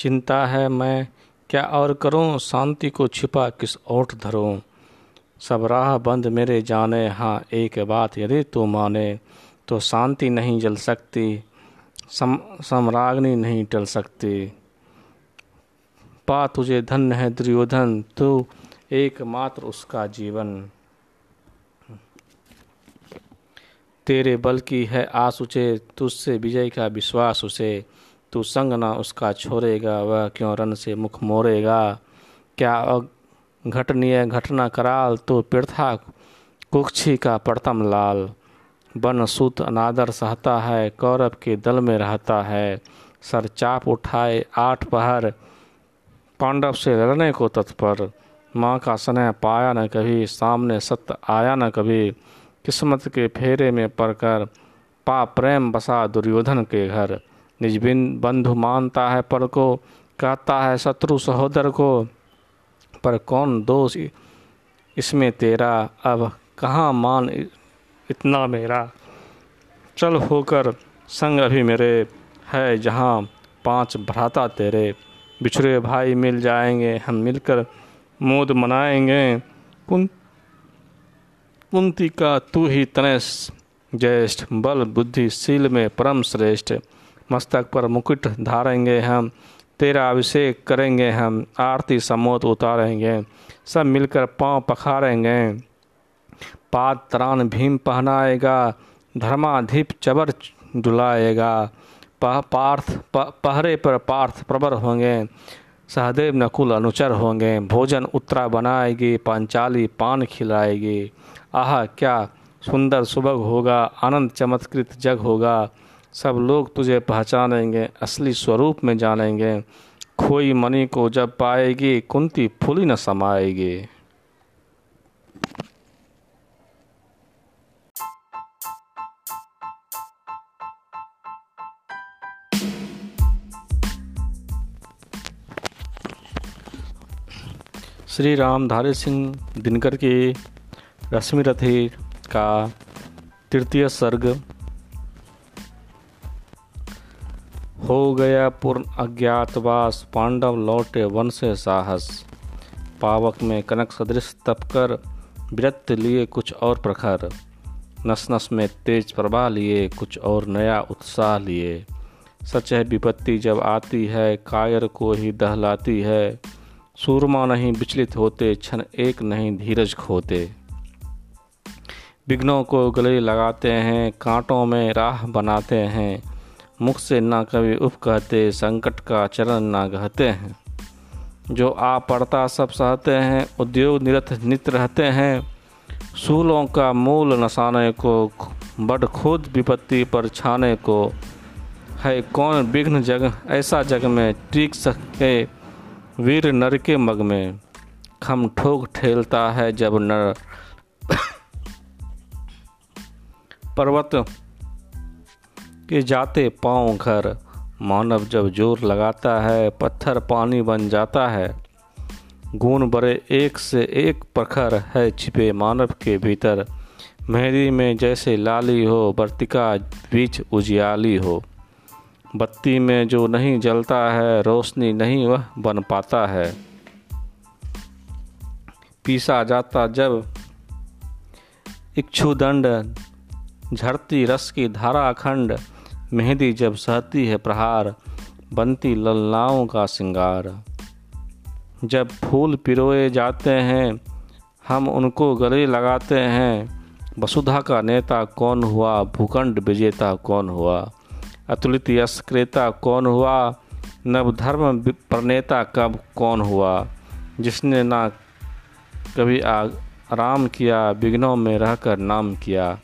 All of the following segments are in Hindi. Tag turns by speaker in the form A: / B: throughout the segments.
A: चिंता है मैं, क्या और करूँ? शांति को छिपा किस ओठ धरूं? सब राह बंद मेरे जाने हाँ एक बात यदि तू माने तो शांति नहीं जल सकती, सम सम्राग्नि नहीं टल सकती। पा तुझे धन है दुर्योधन, तू एकमात्र उसका जीवन। तेरे बल की है आस उसे तुझसे विजय का विश्वास उसे। तू संग ना उसका छोड़ेगा, वह क्यों रन से मुख मोरेगा क्या घटनीय घटना कराल तो पृथा कुक्षी का प्रथम लाल। बन सूत अनादर सहता है, कौरव के दल में रहता है। सर चाप उठाए, आठ पहर, पांडव से लड़ने को तत्पर। माँ का स्नेह पाया न कभी, सामने सत्य आया न कभी। किस्मत के फेरे में पड़कर पा प्रेम बसा दुर्योधन के घर। निज बिन बंधु मानता है पर को, कहता है शत्रु सहोदर को, पर कौन दोष इसमें तेरा? अब कहाँ मान इतना मेरा? चल होकर संग अभी मेरे है जहाँ पाँच भ्राता तेरे। बिछड़े भाई मिल जाएँगे, हम मिलकर मोद मनाएँगे। कुन कुंती का तू ही तनेश, ज्येष्ठ, बल बुद्धि शील में परम श्रेष्ठ। मस्तक पर मुकुट धारेंगे हम, तेरा अभिषेक करेंगे हम, आरती समोत उतारेंगे, सब मिलकर पाँव पखारेंगे। पाद त्राण भीम पहनाएगा, धर्माधिप चबर डुलाएगा पार्थ पहरे पर पार्थ प्रबर होंगे, सहदेव नकुल अनुचर होंगे, भोजन उत्तरा बनाएगी, पांचाली पान खिलाएगी। आह, क्या सुंदर सुबह होगा, आनंद चमत्कृत जग होगा। सब लोग तुझे पहचानेंगे, असली स्वरूप में जानेंगे। खोई मणि को जब पाएगी, कुंती फूली न समाएगी। श्री राम धारे सिंह, दिनकर के रश्मि रथी का तृतीय सर्ग। हो गया पूर्ण अज्ञातवास। पांडव लौटे वन से साहस। पावक में कनक सदृश तपकर वृत्त लिए कुछ और प्रखर। नस नस में तेज प्रवाह लिए, कुछ और नया उत्साह लिए। सच है, विपत्ति जब आती है, कायर को ही दहलाती है। सूरमा नहीं विचलित होते, क्षण एक नहीं धीरज खोते। विघ्नों को गले लगाते हैं, कांटों में राह बनाते हैं। मुख से ना कभी उप कहते संकट का चरण ना कहते हैं। जो आ पड़ता सब सहते हैं, उद्योग निरत नित रहते हैं। सूलों का मूल नसाने को, बड़ खुद विपत्ति पर छाने को। है कौन विघ्न जग, ऐसा जग में टीक सके वीर नर के मग में। खम ठोक ठेलता है जब नर। पर्वत के जाते पाँव घर। मानव जब ज़ोर लगाता है, पत्थर पानी बन जाता है। गुण बड़े एक से एक प्रखर है छिपे मानव के भीतर। मेहंदी में जैसे लाली हो, वर्तिका बीच उजियाली हो। बत्ती में जो नहीं जलता है, रोशनी नहीं वह बन पाता है। पीसा जाता जब इक्षुदंड, झरती रस की धारा अखंड। मेहंदी जब सहती है प्रहार, बनती ललनाओं का सिंगार। जब फूल पिरोए जाते हैं, हम उनको गले लगाते हैं। वसुधा का नेता कौन हुआ? भूखंड विजेता कौन हुआ? अतुलित यश क्रेता कौन हुआ? नवधर्म प्रणेता कब कौन हुआ? जिसने ना कभी आराम किया, विघ्नों में रहकर नाम किया।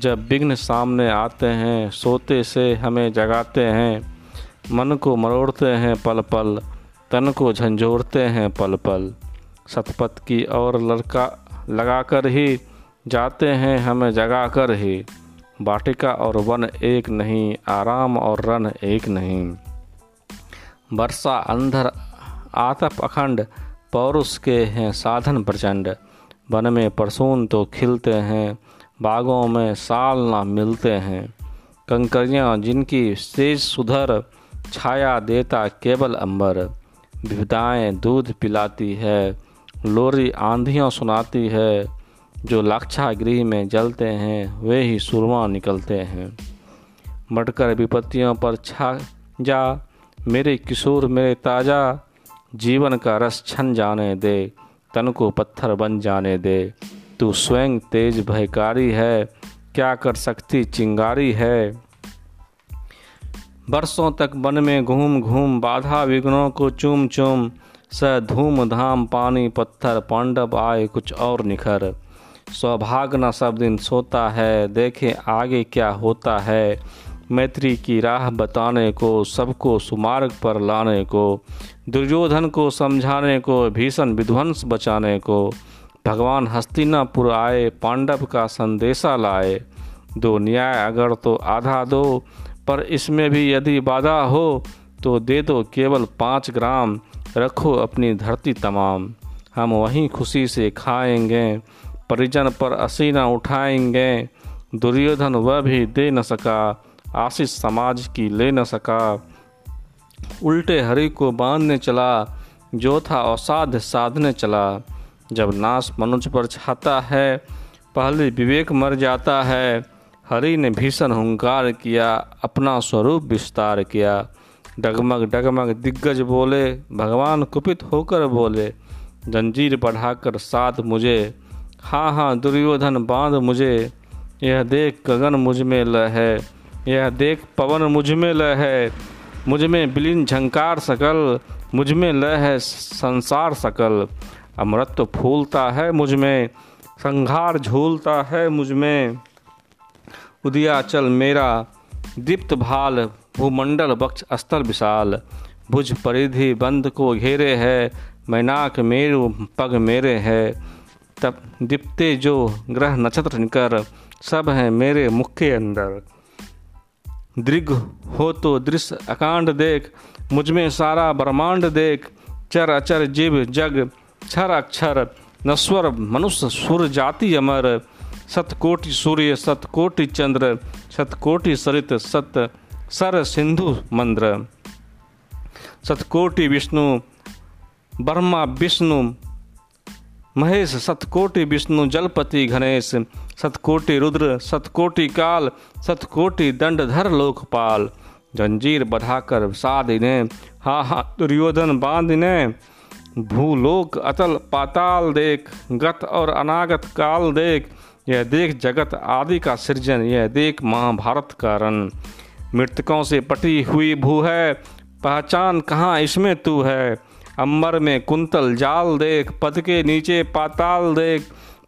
A: जब विघ्न सामने आते हैं, सोते से हमें जगाते हैं, मन को मरोड़ते हैं पल पल तन को झंझोड़ते हैं पल पल सतपथ की और लड़का लगा कर ही जाते हैं हमें जगा कर ही। वाटिका और वन एक नहीं, आराम और रन एक नहीं। वर्षा अंधर आतप अखंड, पौरुष के हैं साधन प्रचंड। वन में परसून तो खिलते हैं बागों में साल ना मिलते हैं। कंकरियाँ जिनकी सेज सुधर छाया देता केवल अंबर। विविधाएँ दूध पिलाती है, लोरी आंधियाँ सुनाती है। जो लाक्षा गृह में जलते हैं, वे ही सुरमा निकलते हैं। मटकर विपत्तियों पर छा जा, मेरे किशोर मेरे ताज़ा। जीवन का रस छन जाने दे, तन को पत्थर बन जाने दे। तू स्वयं तेज भयकारी है, क्या कर सकती चिंगारी है? बरसों तक वन में घूम घूम बाधा विघ्नों को चूम चूम स धूम धाम पानी पत्थर पांडव आए कुछ और निखर। सौभाग न सब दिन सोता है, देखे आगे क्या होता है। मैत्री की राह बताने को, सबको सुमार्ग पर लाने को, दुर्योधन को समझाने को, भीषण विध्वंस बचाने को। भगवान हस्तिनापुर आए, पांडव का संदेशा लाए। दो न्याय अगर तो आधा दो, पर इसमें भी यदि बाधा हो तो दे दो केवल पाँच ग्राम, रखो अपनी धरती तमाम। हम वहीं खुशी से खाएँगे, परिजन पर असीना उठाएँगे। दुर्योधन वह भी दे न सका, आशीष समाज की ले न सका। उल्टे हरि को बांधने चला जो था असाध्य साधने चला। जब नाश मनुष्य पर छाता है, पहले विवेक मर जाता है। हरि ने भीषण हुंकार किया, अपना स्वरूप विस्तार किया। डगमग डगमग दिग्गज बोले, भगवान कुपित होकर बोले, जंजीर बढ़ाकर साथ मुझे हाँ हाँ दुर्योधन बाँध मुझे। यह देख गगन मुझमें ल है यह देख पवन मुझमें ल है मुझमें बिलीन झंकार सकल, मुझमें ल है संसार सकल। अमृत तो फूलता है मुझमें, संघार झूलता है मुझमें। उदियाचल मेरा दीप्त भाल, भूमंडल बक्ष स्थल विशाल। भुज परिधि बंद को घेरे है, मैनाक मेरु पग मेरे है। तब दीप्ते जो ग्रह नक्षत्र निकर, सब हैं मेरे मुख के अंदर। दृघ हो तो दृश्य अकांड देख, मुझमें सारा ब्रह्मांड देख। चर अचर जीव जग क्षर अक्षर नस्वर मनुष्य सुर जाति अमर सतकोटि सूर्य सतकोटि चंद्र सतकोटि सरित, सत सर सिंधु मंद्र। सतकोटि विष्णु, ब्रह्मा विष्णु, महेश सतकोटि विष्णु, जलपति गणेश सतकोटि रुद्र सतकोटि काल सतकोटि दंडधर लोकपाल। जंजीर बधाकर साध ने हा हा दुर्योधन बाँध ने भूलोक अतल पाताल देख, गत और अनागत काल देख, यह देख जगत आदि का सृजन, यह देख महाभारत का रन। मृतकों से पटी हुई भू है, पहचान कहाँ इसमें तू है? अंबर में कुंतल जाल देख, पद के नीचे पाताल देख,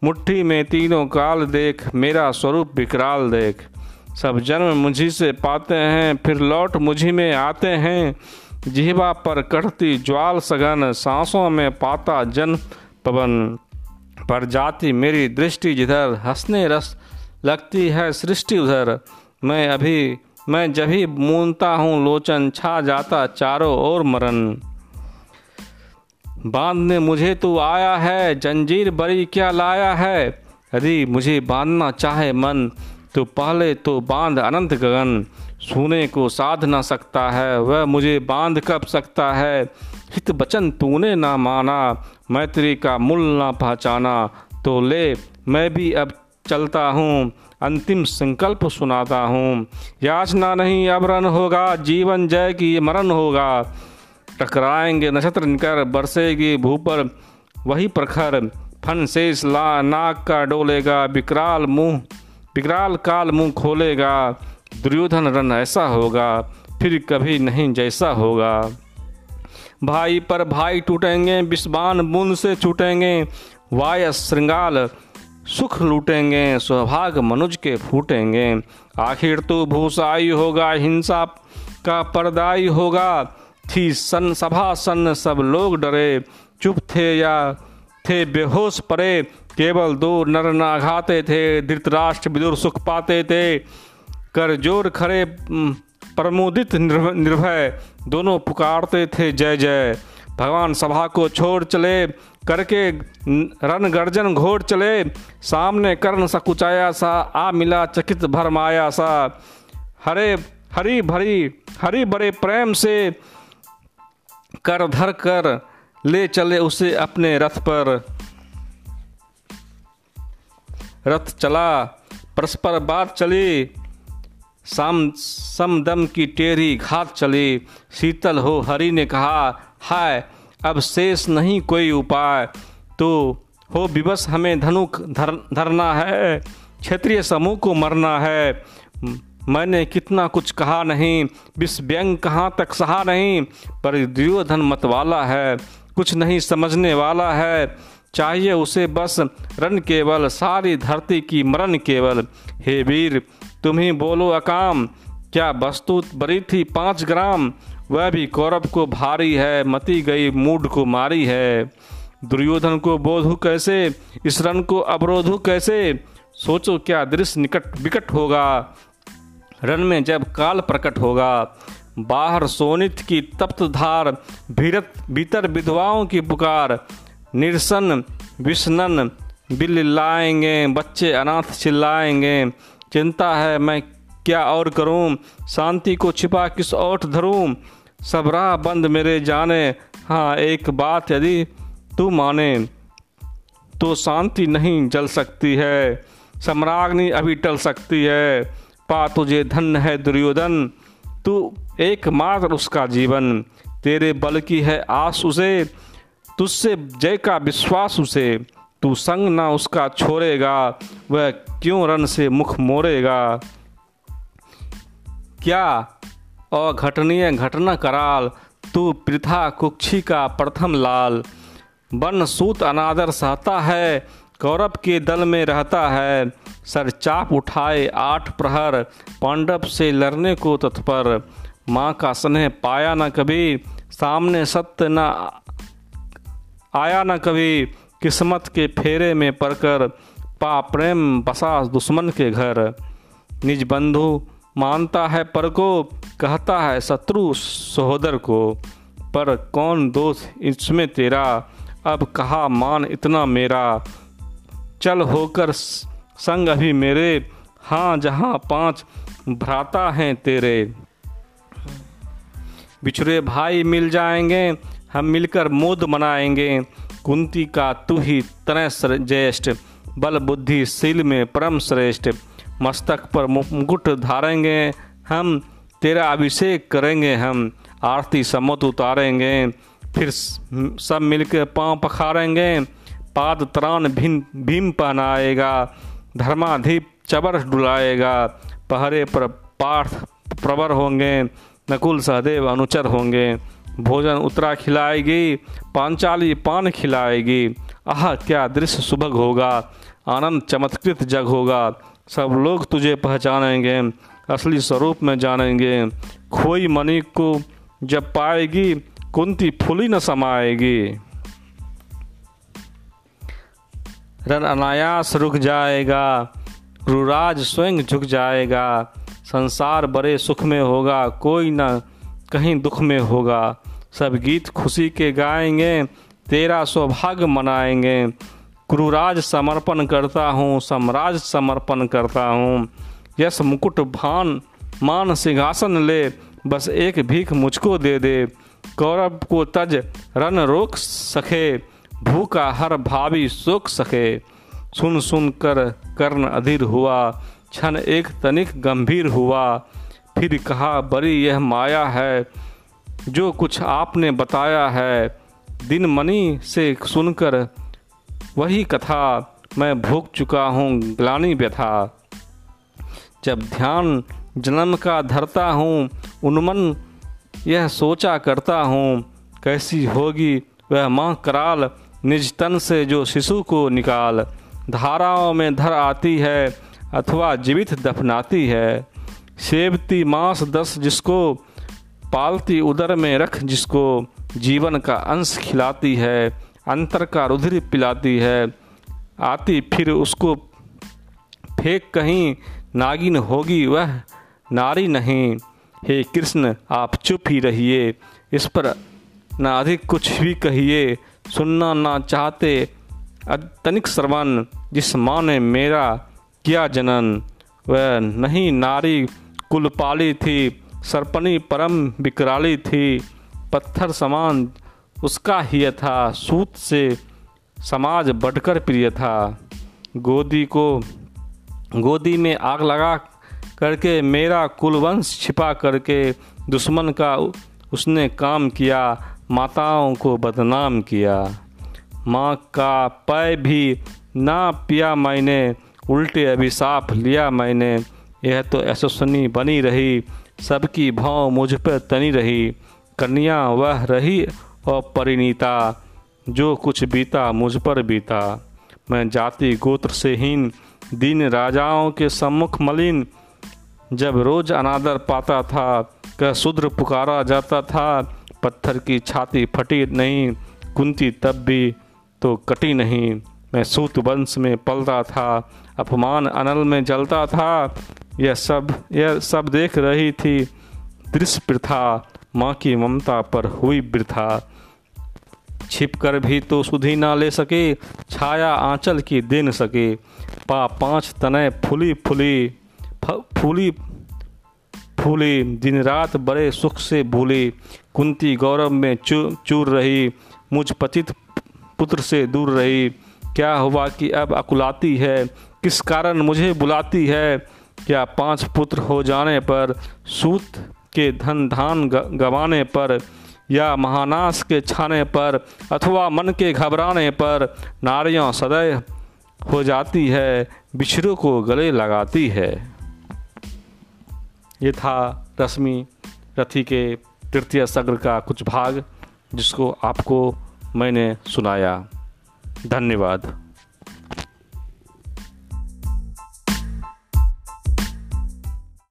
A: मुट्ठी में तीनों काल देख, मेरा स्वरूप विकराल देख। सब जन्म मुझी से पाते हैं, फिर लौट मुझी में आते हैं। जिहवा पर कटती ज्वाल सघन, सांसों में पाता जन पवन। पर जाती मेरी दृष्टि जिधर, हंसने रस लगती है सृष्टि उधर। मैं अभी, मैं जब ही मूनता हूँ, लोचन छा जाता चारों ओर मरण बांधने मुझे तू आया है, जंजीर बरी क्या लाया है? यदि मुझे बांधना चाहे मन तो पहले तो बाँध अनंत गगन। सोने को साध ना सकता है, वह मुझे बाँध कब सकता है? हित बचन तूने ना माना, मैत्री का मूल ना पहचाना तो ले, मैं भी अब चलता हूँ, अंतिम संकल्प सुनाता हूँ। याचना नहीं अब रन होगा, जीवन जय की मरण होगा। टकराएँगे नक्षत्र निकर, बरसेगी भू पर वही प्रखर, फन शेष ला, नाक का डोलेगा विकराल मुँह विकराल काल मुँह खोलेगा। दुर्योधन रन ऐसा होगा, फिर कभी नहीं जैसा होगा। भाई पर भाई टूटेंगे विस्बान बुंद से छूटेंगे, वाय श्रृंगाल सुख लूटेंगे स्वभाग मनुज के फूटेंगे। आखिर तो भूसाई होगा, हिंसा का परदाई होगा। थी सन, सभा सन, सब लोग डरे, चुप थे या थे बेहोश परे, केवल दो नर नाघाते थे, धृतराष्ट्र विदुर सुख पाते थे। कर ज़ोर खड़े प्रमोदित निर्भय। दोनों पुकारते थे, जय जय। भगवान सभा को छोड़ चले, करके रन गर्जन घोड़ चले। सामने कर्ण सकुचाया सा, आ मिला चकित भरमाया सा। हरे, हरी भरी, हरि बड़े प्रेम से कर धर कर ले चले उसे अपने रथ पर। रथ चला, परस्पर बात चली। साम समदम की टेरी घात चली। शीतल हो, हरि ने कहा, हाय, अब शेष नहीं कोई उपाय। तो हो विवश हमें धनुक धर, धरना है, क्षेत्रीय समूह को मरना है। मैंने कितना कुछ कहा नहीं, विष व्यंग कहाँ तक सहा नहीं। पर दुर्योधन मत वाला है, कुछ नहीं समझने वाला है। चाहिए उसे बस, रन केवल, सारी धरती की मरण केवल। हे वीर ही बोलो अकाम। क्या वस्तु बड़ी थी पाँच ग्राम? वह भी कौरव को भारी है, मती गई मूड को मारी है। दुर्योधन को बोधु कैसे? इस रन को अवरोधु कैसे? सोचो क्या दृश्य निकट विकट होगा। रन में जब काल प्रकट होगा, बाहर सोनित की तप्त धार, भीरत भीतर विधवाओं की पुकार। निरसन विष्णन बिल्लाएँगे बच्चे अनाथ चिल्लाएँगे। चिंता है, मैं क्या और करूँ? शांति को छिपा किस ओट धरूं? सब राह बंद मेरे जाने। हाँ एक बात यदि तू माने तो शांति नहीं जल सकती है। सम्राग्नि अभी टल सकती है। पा तुझे धन है दुर्योधन, तू एकमात्र उसका जीवन। तेरे बल की है आस उसे, तुझसे जय का विश्वास उसे। तू संग ना उसका छोड़ेगा, वह क्यों रन से मुख मोड़ेगा? क्या अघटनीय घटना कराल, तू प्रथा कुक्षी का प्रथम लाल? वन सूत अनादर सहता है, कौरव के दल में रहता है। सर चाप उठाए आठ प्रहर, पांडव से लड़ने को तत्पर। माँ का स्नेह पाया न कभी, सामने सत्य न आया न कभी। किस्मत के फेरे में पड़कर पा प्रेम बसा दुश्मन के घर। निज बंधु मानता है पर को, कहता है शत्रु सहोदर को, पर कौन दोष इसमें तेरा? अब कहा मान इतना मेरा? चल होकर संग अभी मेरे। हाँ जहाँ पाँच भ्राता हैं तेरे। बिछड़े भाई मिल जाएँगे, हम मिलकर मोद मनाएँगे। कुंती का तू ही तनय ज्येष्ठ बल बुद्धि शील में परम श्रेष्ठ। मस्तक पर मुकुट धारेंगे हम, तेरा अभिषेक करेंगे हम। आरती सम्मत उतारेंगे, फिर सब मिलकर पाँव पखारेंगे। पाद त्राण भीम भीम पहनाएगा, धर्माधिप चबर डुलाएगा। पहरे पर पार्थ प्रवर होंगे, नकुल सहदेव अनुचर होंगे। भोजन उतरा खिलाएगी पांचाली पान खिलाएगी। आह, क्या दृश्य सुभग होगा? आनंद चमत्कृत जग होगा। सब लोग तुझे पहचानेंगे, असली स्वरूप में जानेंगे। खोई मणि को जब पाएगी, कुंती फूली न समाएगी। रन अनायास रुक जाएगा गुरुराज स्वयं झुक जाएगा। संसार बड़े सुख में होगा, कोई न कहीं दुख में होगा। सब गीत खुशी के गाएँगे, तेरा सौभाग्य मनाएँगे। गुरुराज समर्पण करता हूँ, सम्राज समर्पण करता हूँ। यश मुकुट भान, मान सिंहासन ले, बस एक भीख मुझको दे दे। कौरव को तज रन रोक सके, भूखा हर भावी सोख सके। सुन सुन कर कर्ण अधीर हुआ, क्षण एक तनिक गंभीर हुआ। फिर कहा बड़ी यह माया है जो कुछ आपने बताया है, दिन मनी से सुनकर वही कथा मैं भोग चुका हूँ, ग्लानी व्यथा। जब ध्यान जन्म का धरता हूँ, उन्मन यह सोचा करता हूँ, कैसी होगी वह माँ कराल निज तन से जो शिशु को निकाल। धाराओं में धर आती है, अथवा जीवित दफनाती है। सेवती मांस दस जिसको पालती उदर में रख, जिसको जीवन का अंश खिलाती है, अंतर का रुधिर पिलाती है, आती फिर उसको फेंक कहीं नागिन होगी वह नारी नहीं। हे कृष्ण, आप चुप ही रहिए, इस पर ना अधिक कुछ भी कहिए, सुनना ना चाहते तनिक श्रवण, जिस माँ ने मेरा किया जनन। वह नहीं नारी कुल पाली थी सरपनी परम विकराली थी, पत्थर समान उसका ही था सूत से समाज बढ़कर प्रिय था। गोदी को, गोदी में आग लगा करके मेरा कुलवंश छिपा करके दुश्मन का उसने काम किया, माताओं को बदनाम किया। माँ का पै भी ना पिया मैंने, उल्टे अभिशाप लिया मैंने। यह तो यशस्वनी बनी रही सबकी भाव मुझ पर तनी रही। कन्या वह रही और परिणीता, जो कुछ बीता मुझ पर बीता। मैं जाति गोत्र से हीन, दीन राजाओं के सम्मुख मलिन। जब रोज अनादर पाता था, कह शूद्र पुकारा जाता था। पत्थर की छाती फटी नहीं, कुंती तब भी तो कटी नहीं। मैं सूत वंश में पलता था, अपमान अनल में जलता था। यह सब यह सब देख रही थी दृश्य प्रथा, माँ की ममता पर हुई वृथा। छिप कर भी तो सुधी ना ले सके, छाया आंचल की दे न सके। पा पाँच तने फूली फूली फूली फूली, दिन रात बड़े सुख से भूली। कुंती गौरव में चू, चूर रही, मुझ पतित पुत्र से दूर रही। क्या हुआ कि अब अकुलाती है, किस कारण मुझे बुलाती है? क्या पाँच पुत्र हो जाने पर, सूत के धन धान गंवाने पर या महानाश के छाने पर अथवा मन के घबराने पर नारियाँ सदैव हो जाती है, बिछड़ों को गले लगाती है। ये था रश्मि रथी के तृतीय सग्र का कुछ भाग, जिसको आपको मैंने सुनाया। धन्यवाद।